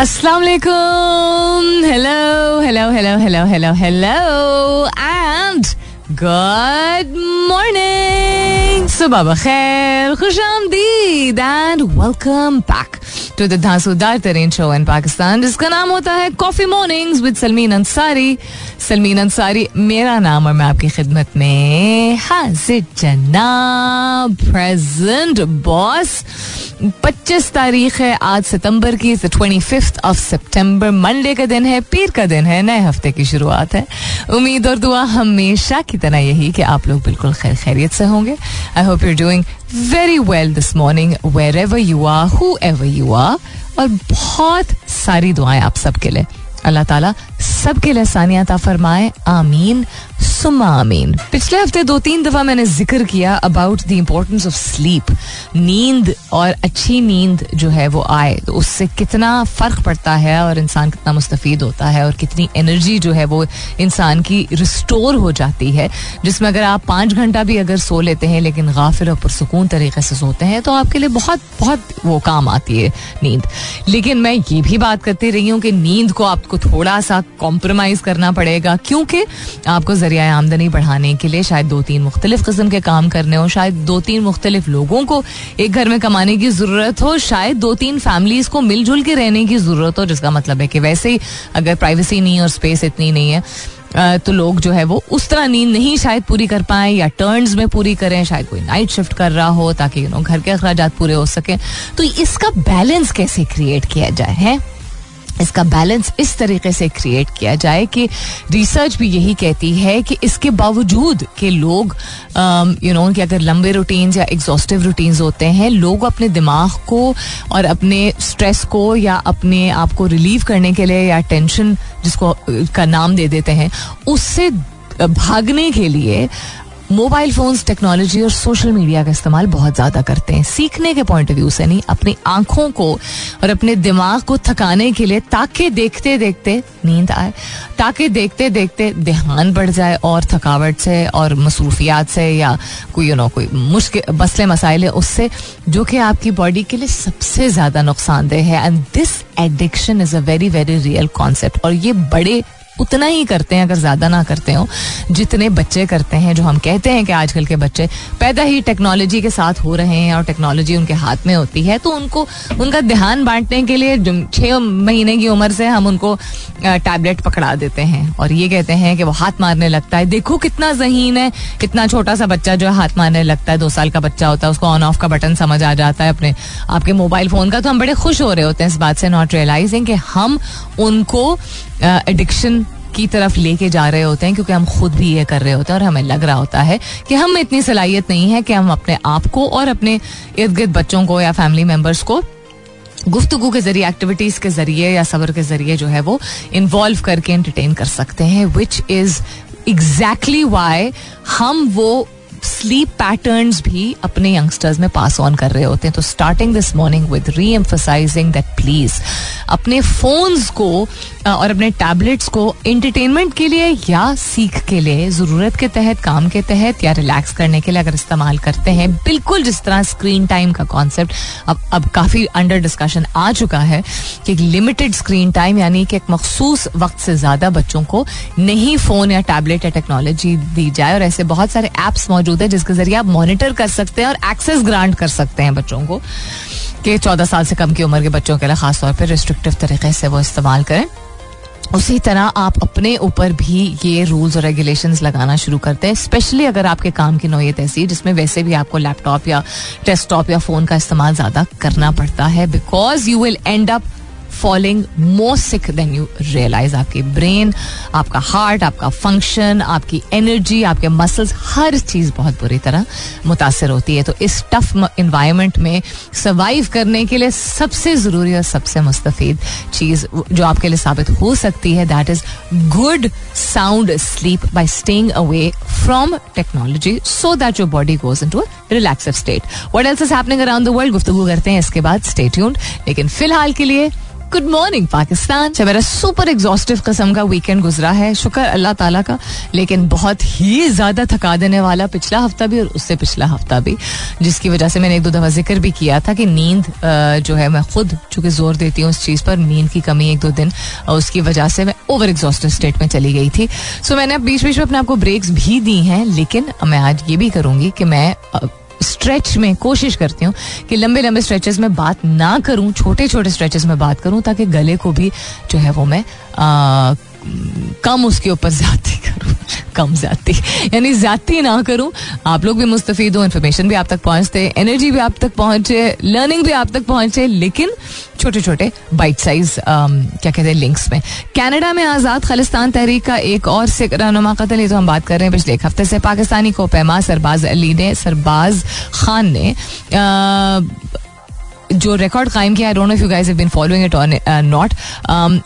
अस्सलाम वालेकुम hello hello hello hello hello hello and good morning सुबह बखैर Coffee mornings with Salmeen Ansari Salmeen Ansari मेरा नाम और मैं आपकी खिदमत में हाजिर जनाब प्रेजेंट बॉस 25 तारीख है, आज सितंबर की twenty fifth of September Monday का दिन है, पीर का दिन है, नए हफ़्ते की शुरुआत है. उम्मीद और दुआ हमेशा की तरह यही कि आप लोग बिल्कुल खैर खैरियत से होंगे. I hope you doing very well this morning wherever you are whoever you are और बहुत सारी दुआएँ आप सबके लिए। अल्लाह ताला सबके लिए सानियत फरमाए, आमीन। सुमा आमीन पिछले हफ़्ते दो तीन दफ़ा मैंने ज़िक्र किया about the importance of sleep नींद और अच्छी नींद जो है वो आए तो उससे कितना फ़र्क पड़ता है और इंसान कितना मुस्तफ़ होता है और कितनी एनर्जी जो है वो इंसान की रिस्टोर हो जाती है, जिसमें अगर आप पाँच घंटा भी अगर सो लेते हैं, लेकिन गाफिल और पुरसकून तरीके से सोते हैं तो आपके लिए बहुत बहुत वो काम आती है नींद। लेकिन मैं ये भी बात करती रही हूँ कि नींद को आपको थोड़ा सा कॉम्प्रोमाइज करना पड़ेगा, क्योंकि आपको ज़रिया आमदनी बढ़ाने के लिए। शायद दो तीन मुख्तलिफ़ किस्म के काम करने हो, शायद दो तीन मुख्तलिफ़ लोगों को एक घर में कमाने की ज़रूरत हो, शायद दो तीन फैमिलीज़ को मिलजुल के रहने की ज़रूरत हो, जिसका मतलब है कि वैसे ही अगर प्राइवेसी नहीं और स्पेस इतनी नहीं है तो लोग जो है वो उस तरह नींद नहीं शायद पूरी कर पाए या टर्न्स में पूरी करें, शायद कोई नाइट शिफ्ट कर रहा हो ताकि यू नो घर के अखराज पूरे हो सके। तो इसका बैलेंस कैसे क्रिएट किया जाए, है? इसका बैलेंस इस तरीके से क्रिएट किया जाए कि रिसर्च भी यही कहती है कि इसके बावजूद कि लोग यू नो कि अगर लंबे रूटीन्स या एग्जॉस्टिव रूटीन्स होते हैं, लोग अपने दिमाग को और अपने स्ट्रेस को या अपने आप को रिलीव करने के लिए या टेंशन जिसको का नाम दे देते हैं, उससे भागने के लिए मोबाइल फोन्स, टेक्नोलॉजी और सोशल मीडिया का इस्तेमाल बहुत ज़्यादा करते हैं। सीखने के पॉइंट ऑफ़ व्यू से नहीं, अपनी आँखों को और अपने दिमाग को थकाने के लिए ताकि देखते देखते नींद आए। ताकि देखते देखते ध्यान बढ़ जाए और थकावट से और मसरूफियात से या कोई यू नो कोई मुश्किल मसले मसाइल उससे, जो कि आपकी बॉडी के लिए सबसे ज़्यादा नुकसानदेह है। And this addiction is a very very real concept और ये बड़े उतना ही करते हैं, अगर ज़्यादा ना करते हो, जितने बच्चे करते हैं, जो हम कहते हैं कि आजकल के बच्चे पैदा ही टेक्नोलॉजी के साथ हो रहे हैं और टेक्नोलॉजी उनके हाथ में होती है तो उनको, उनका ध्यान बांटने के लिए छः महीने की उम्र से हम उनको टैबलेट पकड़ा देते हैं। और ये कहते हैं कि वो हाथ मारने लगता है। देखो कितना जहीन है इतना छोटा सा बच्चा जो है हाथ मारने लगता है। दो साल का बच्चा होता है, उसको ऑन ऑफ़ का बटन समझ आ जाता है अपने, आपके मोबाइल फ़ोन का। तो हम बड़े खुश हो रहे होते हैं इस बात से नॉट रियलाइजिंग कि हम उनको एडिक्शन की तरफ़ लेके जा रहे होते हैं क्योंकि हम खुद भी ये कर रहे होते हैं और हमें लग रहा होता है कि हम में इतनी सलाहियत नहीं है कि हम अपने आप को और अपने इर्द गिर्द बच्चों को या फैमिली मेंबर्स को गुफ्तगु के ज़रिए एक्टिविटीज़ के ज़रिए या सबर के ज़रिए जो है वो इन्वॉल्व करके एंटरटेन कर सकते हैं विच इज़ एग्जैक्टली वाई हम वो स्लीप पैटर्न्स भी अपने यंगस्टर्स में पास ऑन कर रहे होते हैं। तो starting this morning with reemphasising that please अपने फोन्स को और अपने टैबलेट्स को एंटरटेनमेंट के लिए या सीख के लिए, ज़रूरत के तहत, काम के तहत या रिलैक्स करने के लिए अगर इस्तेमाल करते हैं, बिल्कुल जिस तरह स्क्रीन टाइम का कॉन्सेप्ट अब अब काफ़ी अंडर डिस्कशन आ चुका है कि लिमिटेड स्क्रीन टाइम यानी कि एक मखसूस वक्त से ज़्यादा बच्चों को नहीं फ़ोन या टैबलेट या टेक्नोलॉजी दी जाए। और ऐसे बहुत सारे ऐप्स मौजूद है, जिसके ज़रिए आप मॉनिटर कर सकते हैं और एक्सेस ग्रांट कर सकते हैं बच्चों को कि चौदह साल से कम की उम्र के बच्चों के लिए खासतौर पर रिस्ट्रिक्टिव तरीके से वो इस्तेमाल करें। उसी तरह आप अपने ऊपर भी ये रूल्स और रेगुलेशंस लगाना शुरू करते हैं स्पेशली अगर आपके काम की नोयत ऐसी है, जिसमें वैसे भी आपको लैपटॉप या डेस्कटॉप या फ़ोन का इस्तेमाल ज़्यादा करना पड़ता है because you will end up falling more sick than you realise आपकी ब्रेन आपका हार्ट आपका फ़ंक्शन आपकी एनर्जी आपके मसल्स हर चीज़ बहुत बुरी तरह मुतासर होती है। तो इस टफ इन्वायरमेंट में सर्वाइव करने के लिए सबसे ज़रूरी और सबसे मुस्तफ़ चीज़ जो आपके लिए साबित हो सकती है that is good sound sleep by staying away from technology so that your body goes into relaxive state what else is happening around the world गुफ्तु करते हैं, इसके बाद स्टे ट्यून्ड लेकिन फ़िलहाल के लिए गुड मॉर्निंग पाकिस्तान मेरा सुपर एग्जॉस्टिव कस्म का वीकेंड गुजरा है, शुक्र अल्लाह ताला का, लेकिन बहुत ही ज़्यादा थका देने वाला पिछला हफ़्ता भी और उससे पिछला हफ़्ता भी, जिसकी वजह से मैंने एक दो दफ़ा ज़िक्र भी किया था कि नींद जो है मैं खुद, चूँकि ज़ोर देती हूँ उस चीज़ पर, नींद की कमी एक दो दिन उसकी वजह से मैं ओवर एग्जॉस्टिव स्टेट में चली गई थी। सो मैंने बीच बीच में अपने आपको ब्रेक्स भी दी हैं, लेकिन मैं आज ये भी करूँगी कि मैं स्ट्रेच में कोशिश करती हूँ कि लंबे लंबे स्ट्रेचेस में बात ना करूँ छोटे छोटे स्ट्रेचेस में बात करूँ, ताकि गले को भी जो है वो मैं कम उसके ऊपर ज़्यादा करूँ, कम जाती। यानी जाती ना करूँ, आप लोग भी मुस्तफ़ हो इन्फॉर्मेशन भी आप तक पहुँचते एनर्जी भी आप तक पहुँचे लर्निंग भी आप तक पहुँचे, लेकिन छोटे छोटे बाइट साइज़ क्या कहते हैं लिंक्स में। कनाडा में आज़ाद खालिस्तान तहरीक का एक और सिख रहनुमा कतल, ये तो हम बात कर रहे हैं पिछले एक हफ़्ते से। पाकिस्तानी को पैमा सरबाज अली ने, सरबाज खान ने जो रिकॉर्ड कायम किया don't know if you guys have been following it not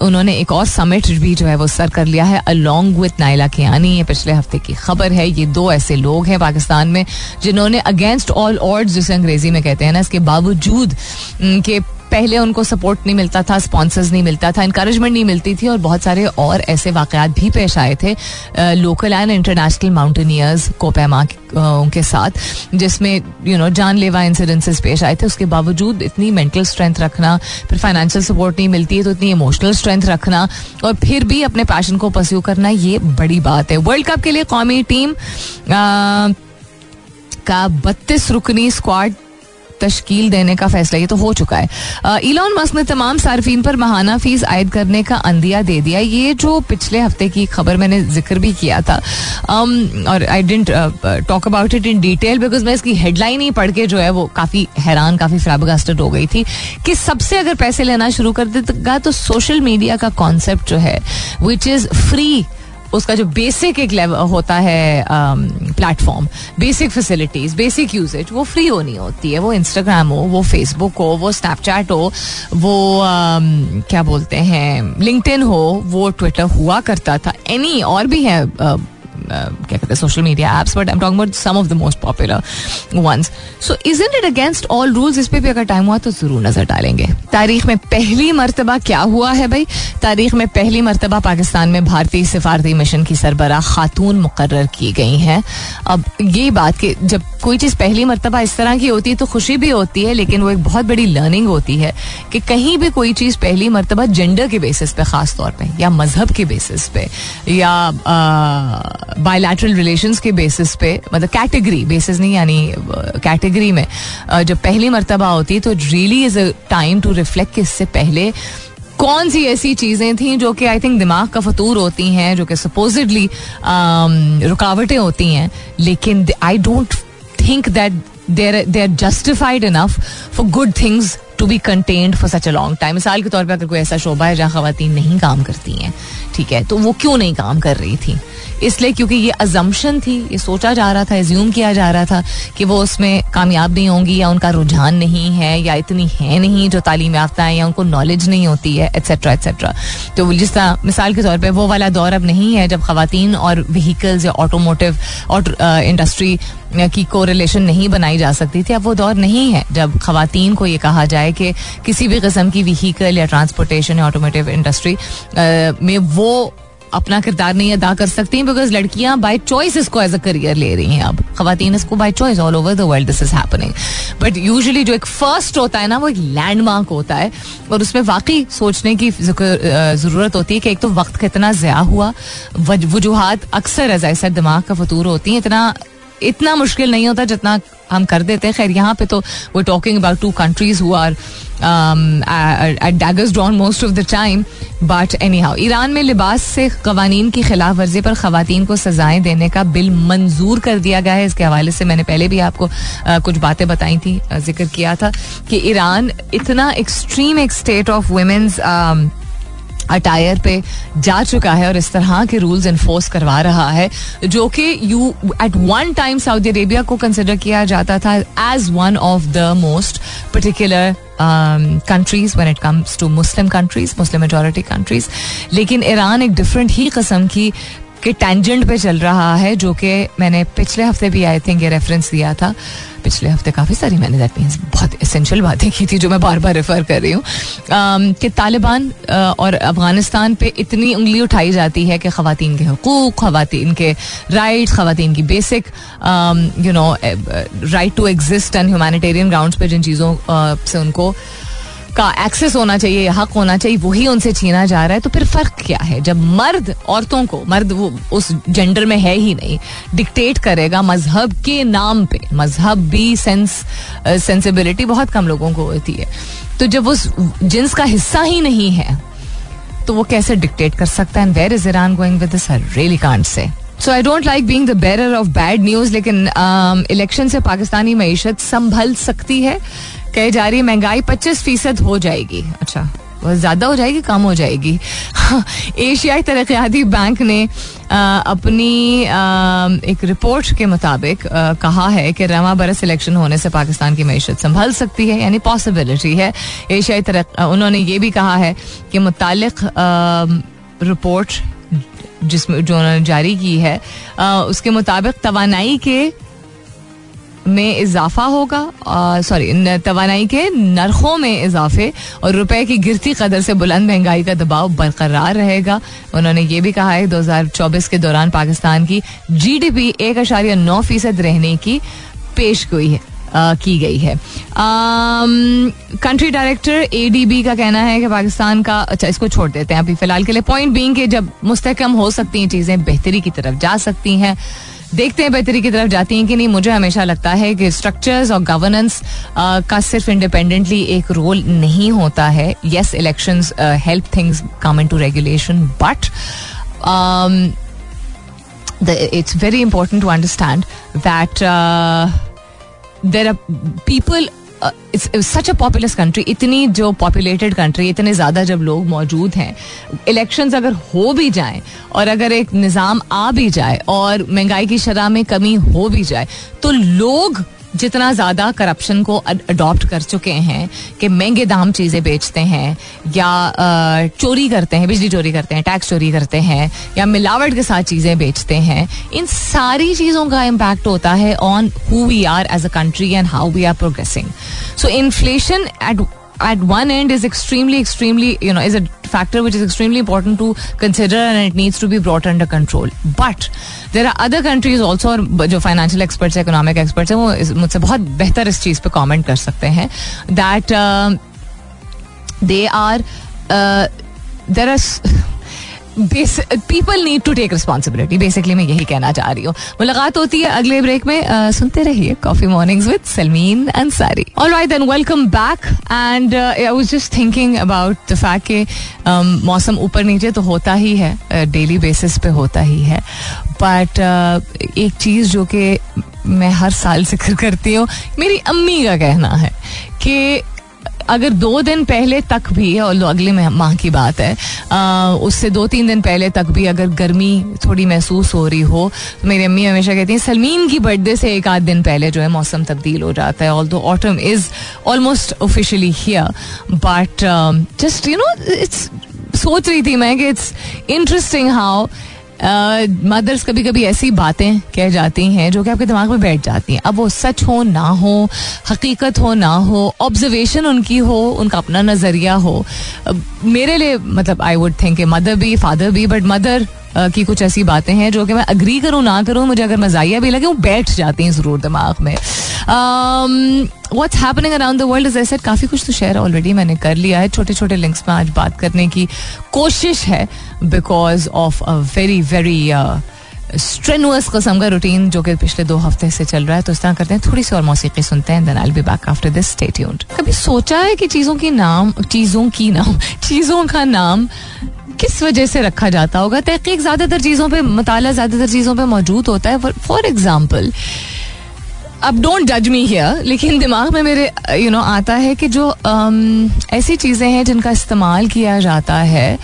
उन्होंने एक और समिट भी जो है, वो सर कर लिया है अलोंग विथ नाइला कियानी ये पिछले हफ़्ते की खबर है, ये दो ऐसे लोग हैं पाकिस्तान में, जिन्होंने अगेंस्ट ऑल ऑर्ड जिसे अंग्रेज़ी में कहते हैं ना, इसके बावजूद के पहले उनको सपोर्ट नहीं मिलता था स्पॉन्सर्स नहीं मिलता था इंकरेजमेंट नहीं मिलती थी और बहुत सारे और ऐसे वाकयात भी पेश आए थे लोकल एंड इंटरनेशनल माउंटेनियर्स को पैमा उनके साथ, जिसमें यू नो जानलेवा इंसिडेंसेस पेश आए थे। उसके बावजूद इतनी मेंटल स्ट्रेंथ रखना, फिर फाइनेंशियल सपोर्ट नहीं मिलती है तो इतनी इमोशनल स्ट्रेंथ रखना और फिर भी अपने पैशन को परस्यू करना, ये बड़ी बात है। वर्ल्ड कप के लिए कौमी टीम का बत्तीस रुकनी स्क्वाड तश्कील देने का फैसला ये तो हो चुका है। इलॉन मस्क ने तमाम सार्फिन पर महाना फ़ीस आयद करने का अंदिया दे दिया। ये जो पिछले हफ़्ते की खबर मैंने ज़िक्र भी किया था um, और I didn't talk about it in detail because मैं इसकी हेडलाइन ही पढ़ के जो है वो काफ़ी हैरान काफ़ी फ्लैबगास्टेड हो गई थी कि सबसे अगर पैसे लेना शुरू कर देगा तो सोशल मीडिया का कॉन्सेप्ट जो है विच इज़ फ्री उसका जो बेसिक एक लेवल होता है platform basic facilities basic usages वो फ्री होनी होती है। वो इंस्टाग्राम हो वो फेसबुक हो वो स्नैपचैट हो वो um, क्या बोलते हैं लिंकड हो वो ट्विटर हुआ करता था। एनी और भी है uh, क्या कहते हैं social media apps but I am about some of the most popular ones so is it against all rules इस पे भी अगर टाइम हुआ तो ज़रूर नज़र डालेंगे। तारीख में पहली मरतबा क्या हुआ है भाई? तारीख में पहली मरतबा पाकिस्तान में भारतीय सिफारती मिशन की सरबरा खातून मुकर की गई हैं। अब ये बात कि जब कोई चीज़ पहली मरतबा इस तरह की होती है तो खुशी भी होती है, लेकिन वो एक बहुत बड़ी लर्निंग होती है कि कहीं भी कोई चीज़ पहली मरतबा जेंडर के बेसिस पे ख़ास तौर पे, या मज़हब के बेसिस पे, या बायलैटरल रिलेशन के बेसिस पे मतलब कैटेगरी बेसिस नहीं, यानी कैटेगरी में जब पहली मरतबा होती है तो really is a time to reflect कि इससे पहले कौन सी ऐसी चीज़ें थी जो कि आई थिंक दिमाग का फतूर होती हैं, जो कि सपोजिडली रुकावटें होती हैं, लेकिन I don't think that there they are justified enough for good things to be contained for such a long time मिसाल के तौर पर अगर कोई ऐसा शोबा है जहाँ खातन नहीं काम करती हैं, ठीक है तो वो क्यों नहीं काम कर रही थी? इसलिए क्योंकि ये अजम्पन थी, ये सोचा जा रहा था एज्यूम किया जा रहा था कि वो उसमें कामयाब नहीं होंगी या उनका रुझान नहीं है या इतनी है नहीं जो तालीम याफ्ता है या उनको नॉलेज नहीं होती है एट्सेट्रा एट्सेट्रा तो जिस तरह, मिसाल के तौर पर वो वाला दौर अब नहीं है जब खातन और व्हीकल्स या ऑटोमोटिव इंडस्ट्री की को रिलेशन नहीं बनाई जा सकती थी, अब वो दौर नहीं है जब खातन को ये कहा जाए कि किसी भी किस्म की व्हीकल या ट्रांसपोर्टेशन या ऑटोमोटिव इंडस्ट्री में वो अपना किरदार नहीं अदा कर सकती बिकॉज़ लड़कियाँ बाई चॉइस इसको एज अ करियर ले रही हैं अब। खातन इसको by choice all over the world this is happening but usually जो एक फ़र्स्ट होता है ना, वो एक लैंडमार्क होता है। और उसमें वाकई सोचने की ज़रूरत होती है कि एक तो वक्त कितना ज़्या हुआ। वजूहत अक्सर एज आई दिमाग का फतूर होती है। इतना इतना मुश्किल नहीं होता जितना हम कर देते हैं। खैर यहाँ पे तो वो talking about two countries who are at daggers drawn most of the time but anyhow Iran में लिबास से कवानीन की खिलाफ वर्जी पर खातन को सजाएँ देने का बिल मंजूर कर दिया गया है। इसके हवाले से मैंने पहले भी आपको uh, कुछ बातें बताई थी ज़िक्र किया था कि ईरान इतना एक्सट्रीम एक स्टेट ऑफ़ वुमेन्स अटायर पे जा चुका है और इस तरह के रूल्स इन्फोर्स करवा रहा है, जो कि you at one time Saudi Arabia को कंसिडर किया जाता था as one of the most particular countries when it comes to Muslim countries Muslim majority countries लेकिन ईरान एक डिफरेंट ही कस्म की के टेंजेंट पे चल रहा है, जो कि मैंने पिछले हफ़्ते भी आई थिंक ये रेफरेंस दिया था। पिछले हफ़्ते काफ़ी सारी मैंने दैट मीन्स बहुत इसेंशियल बातें की थी, जो मैं बार बार रेफर कर रही हूँ। कि तालिबान और अफ़गानिस्तान पे इतनी उंगली उठाई जाती है कि खातन के हकूक़ खातन के राइट खातन की basic you know right to exist and humanitarian ground पर जिन चीज़ों से उनको का एक्सेस होना चाहिए हक होना चाहिए, वही उनसे छीना जा रहा है। तो फिर फ़र्क क्या है? जब मर्द औरतों को, मर्द वो उस जेंडर में है ही नहीं डिक्टेट करेगा मज़हब के नाम पे। मज़हब भी सेंस सेंसिबिलिटी बहुत कम लोगों को होती है। तो जब उस जिन्स का हिस्सा ही नहीं है तो वो कैसे डिक्टेट कर सकता है? And where is Iran going with this really can't से so I don't like being the bearer of bad news लेकिन इलेक्शन um, से पाकिस्तानी मीशत संभल सकती है। कही जा रही है महँगाई पच्चीस फ़ीसद हो जाएगी। अच्छा बहुत ज़्यादा हो जाएगी कम हो जाएगी। एशियाई तरक्याती बैंक ने आ, अपनी आ, एक रिपोर्ट के मुताबिक आ, कहा है कि रवा बरस इलेक्शन होने से पाकिस्तान की मीशत संभल सकती है यानी पॉसिबिलिटी है। एशियाई तरक् उन्होंने ये भी कहा है कि मुतल रिपोर्ट जिसमें जो उन्होंने जारी की है उसके मुताबिक तोानाई के में इजाफा होगा सॉरी तोानाई के नरखों में इजाफे और रुपए की गिरती कदर से बुलंद महँगाई का दबाव बरकरार रहेगा। उन्होंने ये भी कहा है 2024 के दौरान पाकिस्तान की जीडीपी एक अशारिया नौ फ़ीसद रहने की पेश गोई है। की गई है। कंट्री डायरेक्टर एडीबी का कहना है कि पाकिस्तान का अच्छा इसको छोड़ देते हैं अभी फ़िलहाल के लिए। पॉइंट बीइंग कि जब मुस्तकम हो सकती हैं, चीज़ें बेहतरी की तरफ़ जा सकती हैं। देखते हैं बेहतरी की तरफ़ जाती हैं कि नहीं। मुझे हमेशा लगता है कि स्ट्रक्चर्स और गवर्नेंस का सिर्फ़ इंडिपेंडेंटली एक रोल नहीं होता है। Yes election help things come into regulation but it's very important to understand that uh, are people such a populous country इतनी जो पॉपुलेटेड कंट्री इतने ज़्यादा जब लोग मौजूद हैं इलेक्शंस अगर हो भी जाएँ और अगर एक निज़ाम आ भी जाए और महँगाई की शराह में कमी हो भी जाए तो लोग जितना ज़्यादा करप्शन को अडॉप्ट कर चुके हैं कि महँगे दाम चीज़ें बेचते हैं या चोरी करते हैं, बिजली चोरी करते हैं टैक्स चोरी करते हैं, या मिलावट के साथ चीज़ें बेचते हैं, इन सारी चीज़ों का इम्पैक्ट होता है on who we are as a country and how we are progressing so inflation at one end is extremely extremely, you know, is a factor which is extremely important to consider and it needs to be brought under control but there are other countries also और जो financial experts economic experts हैं वो मुझसे बहुत बेहतर इस चीज़ पे comment कर सकते हैं that they are there are people need to take responsibility basically मैं यही कहना चाह रही हूँ। मुलाकात होती है अगले ब्रेक में। uh, सुनते रहिए coffee mornings with Salmeen Ansari all right then welcome back and I was just thinking about the fact के मौसम ऊपर नीचे तो होता ही है। डेली बेसिस पे होता ही है। बट uh, एक चीज़ जो कि मैं हर साल ज़िक्र करती हूँ मेरी अम्मी का कहना है कि अगर दो दिन पहले तक भी और अगले माह की बात है आ, उससे दो तीन दिन पहले तक भी अगर गर्मी थोड़ी महसूस हो रही हो तो मेरी अम्मी हमेशा कहती हैं सलमीन की बर्थडे से एक आध दिन पहले जो है मौसम तब्दील हो जाता है although autumn is almost officially here but just you know it's सोच रही थी मैं कि इट्स इंटरेस्टिंग हाउ मदर्स कभी कभी ऐसी बातें कह जाती हैं जो कि आपके दिमाग में बैठ जाती हैं। अब वो सच हो ना हो, हकीकत हो ना हो ऑब्जर्वेशन उनकी हो, उनका अपना नज़रिया हो। मेरे लिए मतलब आई वुड थिंक मदर भी फादर भी बट मदर की कुछ ऐसी बातें हैं जो कि मैं अग्री करूँ, ना करूँ, मुझे अगर मजाइया भी लगे, वो बैठ जाती हैं ज़रूर दिमाग में। What's happening around the world is ऐसे काफ़ी कुछ तो शेयर ऑलरेडी मैंने कर लिया है। छोटे छोटे लिंक्स में आज बात करने की कोशिश है because of a very very strenuous कस्म का रूटीन जो कि पिछले दो हफ़्ते से चल रहा है। तो इस तरह करते हैं, थोड़ी सी और मौसीकी सुनते हैं then I be back after this stay tuned कभी सोचा है कि चीज़ों की नाम, चीज़ों की नाम, चीज़ों का नाम किस वजह से रखा जाता होगा? तहकीक ज़्यादातर चीज़ों पे मताला ज़्यादातर चीज़ों पे मौजूद होता है। फॉर एग्ज़ाम्पल अब डोंट जज मी हियर लेकिन दिमाग में मेरे यू you नो know, आता है कि जो um, ऐसी चीज़ें हैं जिनका इस्तेमाल किया जाता है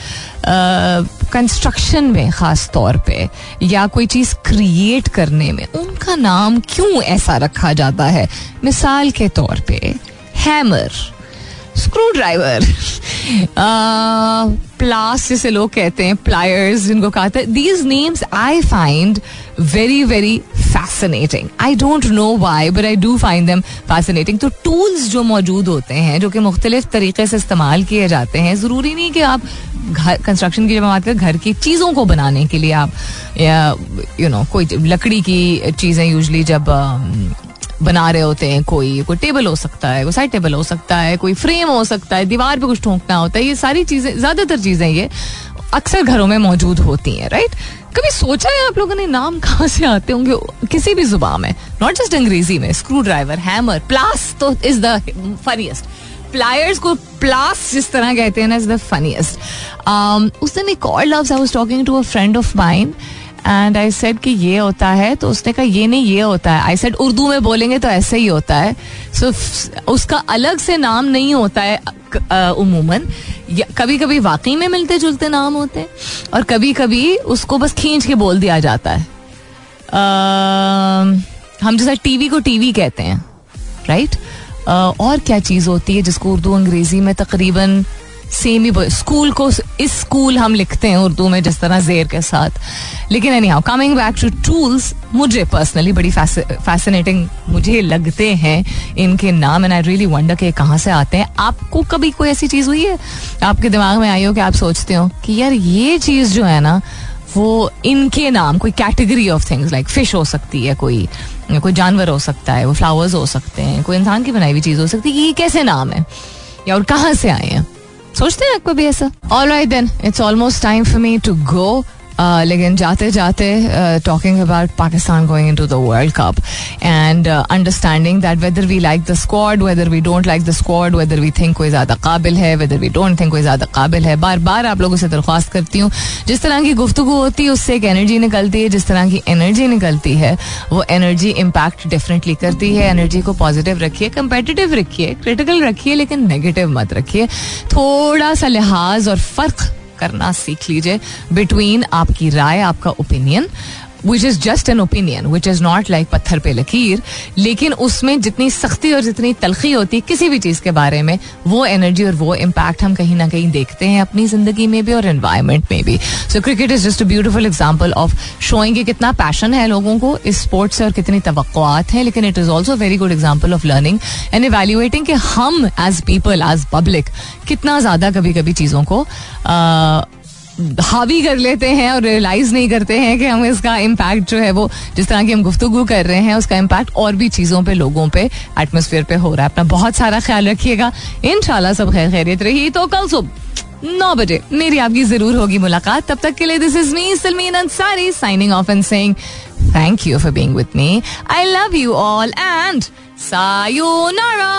कंस्ट्रक्शन uh, में ख़ास तौर पे या कोई चीज़ क्रिएट करने में उनका नाम क्यों ऐसा रखा जाता है? मिसाल के तौर पे हैमर स्क्रू ड्राइवर प्लास जिसे लोग कहते हैं प्लायर्स जिनको कहते हैं these names I find very very fascinating I don't know why but I do find them fascinating तो टूल्स जो मौजूद होते हैं जो कि मुख्तलिफ़ तरीके से इस्तेमाल किए जाते हैं ज़रूरी नहीं कि आप घर कंस्ट्रक्शन की जब बात करें घर की चीज़ों को बनाने के लिए आप या नो know, कोई लकड़ी की चीज़ें यूजली जब बना रहे होते हैं। कोई कोई टेबल हो सकता है, कोई साइड टेबल हो सकता है, कोई फ्रेम हो सकता है, दीवार पे कुछ ठोंकना होता है, ये सारी चीज़ें, ज़्यादातर चीज़ें ये अक्सर घरों में मौजूद होती हैं राइट कभी सोचा है आप लोगों ने नाम कहाँ से आते होंगे? किसी भी ज़ुबान में नॉट जस्ट अंग्रेज़ी में स्क्रू ड्राइवर हैमर प्लास तो इज़ द फनीस्ट प्लायर्स को प्लास जिस तरह कहते हैं ना इज़ द फनीस्ट उस दिन एक और loves I was talking to a friend of mind and I said कि ये होता है तो उसने कहा ये नहीं ये होता है. आई सेड उर्दू में बोलेंगे तो ऐसे ही होता है. सो so, उसका अलग से नाम नहीं होता है उमूमन। कभी कभी वाकई में मिलते जुलते नाम होते हैं और कभी कभी उसको बस खींच के बोल दिया जाता है। हम जैसा टीवी को टीवी कहते हैं राइट uh, और क्या चीज़ होती है जिसको उर्दू अंग्रेज़ी में तकरीबन सेम ही स्कूल को इस स्कूल हम लिखते हैं उर्दू में जिस तरह जेर के साथ। लेकिन anyhow coming back to tools मुझे पर्सनली बड़ी फैसिनेटिंग मुझे लगते हैं इनके नाम एंड आई रियली वंडर के कहाँ से आते हैं। आपको कभी कोई ऐसी चीज़ हुई है? आपके दिमाग में आई हो कि आप सोचते हो कि यार ये चीज़ जो है ना, वो इनके नाम, कोई category of things like fish हो सकती है, कोई कोई जानवर हो सकता है, वो फ्लावर्स हो सकते हैं, कोई इंसान की बनाई हुई चीज़ हो सकती है, ये कैसे नाम है? या और कहाँ से आए हैं? सोचते हैं आपको भी ऐसा। All right then it's almost time for me to go लेकिन जाते जाते talking about Pakistan going into the world cup and understanding that whether we like the squad whether we don't like the squad whether we think कोई ज़्यादा काबिल है weather we don't think कोई ज़्यादा काबिल है, बार बार आप लोगों से दरख्वास्त करती हूँ, जिस तरह की गुफ्तु होती है, उससे एक एनर्जी निकलती है, जिस तरह की एनर्जी निकलती है, वो एनर्जी इम्पैक्ट डिफरेंटली करती है एनर्जी को पॉजिटिव रखिए कंपेटिटिव रखिए क्रिटिकल रखिए, लेकिन नेगेटिव मत रखिए। थोड़ा सा लिहाज और फ़र्क करना सीख लीजिए। बिटवीन आपकी राय आपका opinion which is just an opinion which is not like पत्थर पे लकीर, लेकिन उसमें जितनी सख्ती और जितनी तलखी होती है किसी भी चीज़ के बारे में, वो एनर्जी और वो इम्पैक्ट हम कहीं ना कहीं देखते हैं अपनी ज़िंदगी में भी और एनवायरमेंट में भी। So cricket is just a beautiful example of showing कितना पैशन है लोगों को इस स्पोर्ट्स से और कितनी तो हैं, लेकिन it is also very good example of learning and evaluating कि हम एज पीपल एज पब्लिक कितना ज़्यादा कभी कभी चीज़ों को हावी कर लेते हैं और रियलाइज़ नहीं करते हैं कि हम इसका इम्पैक्ट जो है वो जिस तरह की हम गुफ्तु कर रहे हैं, उसका इम्पैक्ट और भी चीज़ों पे, लोगों पे एटमोसफियर पे हो रहा है। अपना बहुत सारा ख्याल रखिएगा। इन सब खैर खैरियत रही। तो कल सुबह नौ बजे मेरी आपकी ज़रूर होगी मुलाकात। तब तक के लिए this is me Salmeen Ansari signing off and saying thank you for being with me I love you all and sayonara